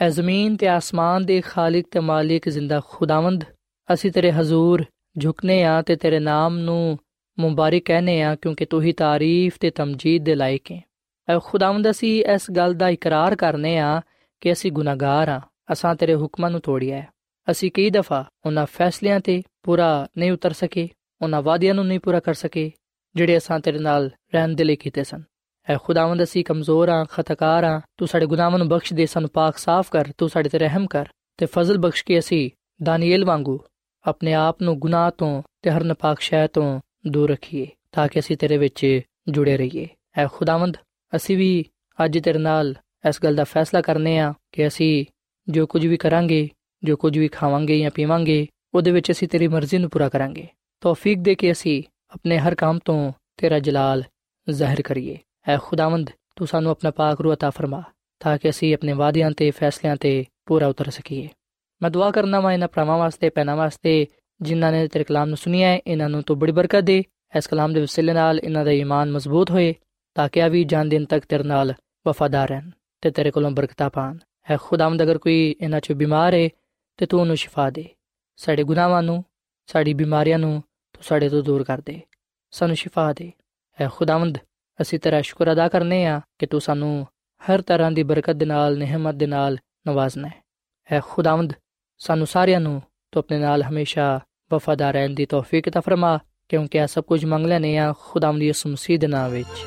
ਐ ਜ਼ਮੀਨ ਤੇ ਆਸਮਾਨ ਦੇ ਖਾਲਕ ਤੇ ਮਾਲਿਕ ਜ਼ਿੰਦਾ ਖੁਦਾਵੰਦ, ਅਸੀਂ ਤੇਰੇ ਹਜ਼ੂਰ ਝੁਕਨੇ ਆ ਤੇ ਤੇਰੇ ਨਾਮ ਨੂੰ ਮੁਬਾਰਕ ਕਹਨੇ ਆ, ਕਿਉਂਕਿ ਤੂੰ ਹੀ ਤਾਰੀਫ ਤੇ ਤਮਜੀਦ ਦੇ ਲਾਇਕ ਹੈ ਖੁਦਾਵੰਦ, ਅਸੀਂ ਇਸ ਗੱਲ ਦਾ ਇਕਰਾਰ ਕਰਨੇ ਆ ਕਿ ਅਸੀਂ ਗੁਨਾਹਗਾਰ ਆ। ਅਸਾਂ ਤੇਰੇ ਹੁਕਮਾਂ ਨੂੰ ਤੋੜਿਆ ਹੈ। ਅਸੀਂ ਕਈ ਦਫਾ ਉਹਨਾਂ ਫੈਸਲਿਆਂ ਤੇ ਪੂਰਾ ਨਹੀਂ ਉਤਰ ਸਕੇ, ਉਹਨਾਂ ਵਾਅਦਿਆਂ ਨੂੰ ਨਹੀਂ ਪੂਰਾ ਕਰ ਸਕੇ, ਜਿਹੜੇ ਅਸਾਂ ਤੇਰੇ ਨਾਲ ਰਹਿਣ ਦੇ ਲਈ ਕੀਤੇ ਸਨ। ਐ ਖੁਦਾਵੰਦ, ਅਸੀਂ ਕਮਜ਼ੋਰ ਆ, ਖਤਕਾਰ ਆ। ਤੂੰ ਸਾਡੇ ਗੁਨਾਹਾਂ ਨੂੰ ਬਖਸ਼ ਦੇ, ਸਾਨੂੰ ਪਾਕ ਸਾਫ਼ ਕਰ। ਤੂੰ ਸਾਡੇ ਤੇ ਰਹਿਮ ਕਰ ਤੇ ਫਜ਼ਲ ਬਖਸ਼ ਕੇ ਅਸੀਂ ਦਾਨੀਏਲ ਵਾਂਗੂ ਆਪਣੇ ਆਪ ਨੂੰ ਗੁਨਾਹ ਤੋਂ ਤੇ ਹਰ ਨਪਾਕ ਸ਼ੈ ਤੋਂ ਦੂਰ ਰੱਖੀਏ, ਤਾਂ ਕਿ ਅਸੀਂ ਤੇਰੇ ਵਿੱਚ ਜੁੜੇ ਰਹੀਏ। ਐ ਖੁਦਾਵੰਦ ਅਸੀਂ ਵੀ ਅੱਜ ਤੇਰੇ ਨਾਲ ਇਸ ਗੱਲ ਦਾ ਫੈਸਲਾ ਕਰਨੇ ਆ ਕਿ ਅਸੀਂ ਜੋ ਕੁਝ ਵੀ ਕਰਾਂਗੇ ਜੋ ਕੁਝ ਵੀ ਖਾਵਾਂਗੇ ਜਾਂ ਪੀਵਾਂਗੇ ਉਹਦੇ ਵਿੱਚ ਅਸੀਂ ਤੇਰੀ ਮਰਜ਼ੀ ਨੂੰ ਪੂਰਾ ਕਰਾਂਗੇ ਤੌਫੀਕ ਦੇ ਕੇ ਅਸੀਂ ਆਪਣੇ ਹਰ ਕੰਮ ਤੋਂ ਤੇਰਾ ਜਲਾਲ ਜ਼ਾਹਿਰ ਕਰੀਏ ਐ ਖੁਦਾਵੰਦ ਤੂੰ ਸਾਨੂੰ ਆਪਣਾ ਪਾਕ ਰੂਹ عطا ਫਰਮਾ ਤਾਂ ਕਿ ਅਸੀਂ ਆਪਣੇ ਵਾਅਦਿਆਂ ਤੇ ਫੈਸਲਿਆਂ ਤੇ ਪੂਰਾ ਉਤਰ ਸਕੀਏ ਮੈਂ ਦੁਆ ਕਰਨਾ ਵਾਂ ਇਹਨਾਂ ਭਰਾਵਾਂ ਵਾਸਤੇ ਪੈਨਾ ਵਾਸਤੇ ਜਿਨ੍ਹਾਂ ਨੇ ਤੇਰੇ ਕਲਾਮ ਨੂੰ ਸੁਨਿਆ ਹੈ ਇਹਨਾਂ ਨੂੰ ਤੂੰ ਬੜੀ ਬਰਕਤ ਦੇ ਇਸ ਕਲਾਮ ਦੇ ਵਸਿਲੇ ਨਾਲ ਇਹਨਾਂ ਦਾ ਈਮਾਨ ਮਜ਼ਬੂਤ ਹੋਏ ਤਾਂ ਕਿ ਆ ਵੀ ਜਾਨ ਦਿਨ ਤੱਕ ਤੇਰੇ ਨਾਲ ਵਫਾਦਾਰ ਰਹਿਣ ਤੇ ਤੇਰੇ ਕੋਲੋਂ ਬਰਕਤਾਂ ਪਾਣ। ਹੈ ਖੁਦਾਵੰਦ, ਅਗਰ ਕੋਈ ਇਹਨਾਂ ਚ ਬਿਮਾਰ ਹੈ ਤੇ ਤੂੰ ਉਹਨੂੰ ਸ਼ਿਫਾ ਦੇ। ਸਾਡੇ ਗੁਨਾਹਾਂ ਨੂੰ, ਸਾਡੀ ਬਿਮਾਰੀਆਂ ਨੂੰ ਤੂੰ ਸਾਡੇ ਤੋਂ ਦੂਰ ਕਰ ਦੇ। ਸਾਨੂੰ ਸ਼ਿਫਾ ਦੇ। ਹੈ ਖੁਦਾਵੰਦ, ਅਸੀਂ ਤੇਰਾ ਸ਼ੁਕਰ ਅਦਾ ਕਰਨੇ ਆ ਕਿ ਤੂੰ ਸਾਨੂੰ ਹਰ ਤਰ੍ਹਾਂ ਦੀ ਬਰਕਤ ਦੇ ਨਾਲ, ਨਿਹਮਤ ਦੇ ਨਾਲ ਨਵਾਜ਼ਨਾ ਹੈ। ਹੈ ਖੁਦਾਵੰਦ, ਸਾਨੂੰ ਸਾਰਿਆਂ ਨੂੰ ਤੂੰ ਆਪਣੇ ਨਾਲ ਹਮੇਸ਼ਾ ਵਫਾਦਾਰ ਰਹਿਣ ਦੀ ਤੌਫੀਕ ਤਾ ਫਰਮਾ, ਕਿਉਂਕਿ ਇਹ ਸਭ ਕੁਝ ਮੰਗ ਲੈਨੇ ਆ ਖੁਦਾਵੰਦ ਦੀ ਯਿਸੂ ਮਸੀਹ ਦੇ ਨਾਮ ਵਿੱਚ।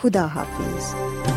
ਖੁਦਾ ਹਾਫਿਜ਼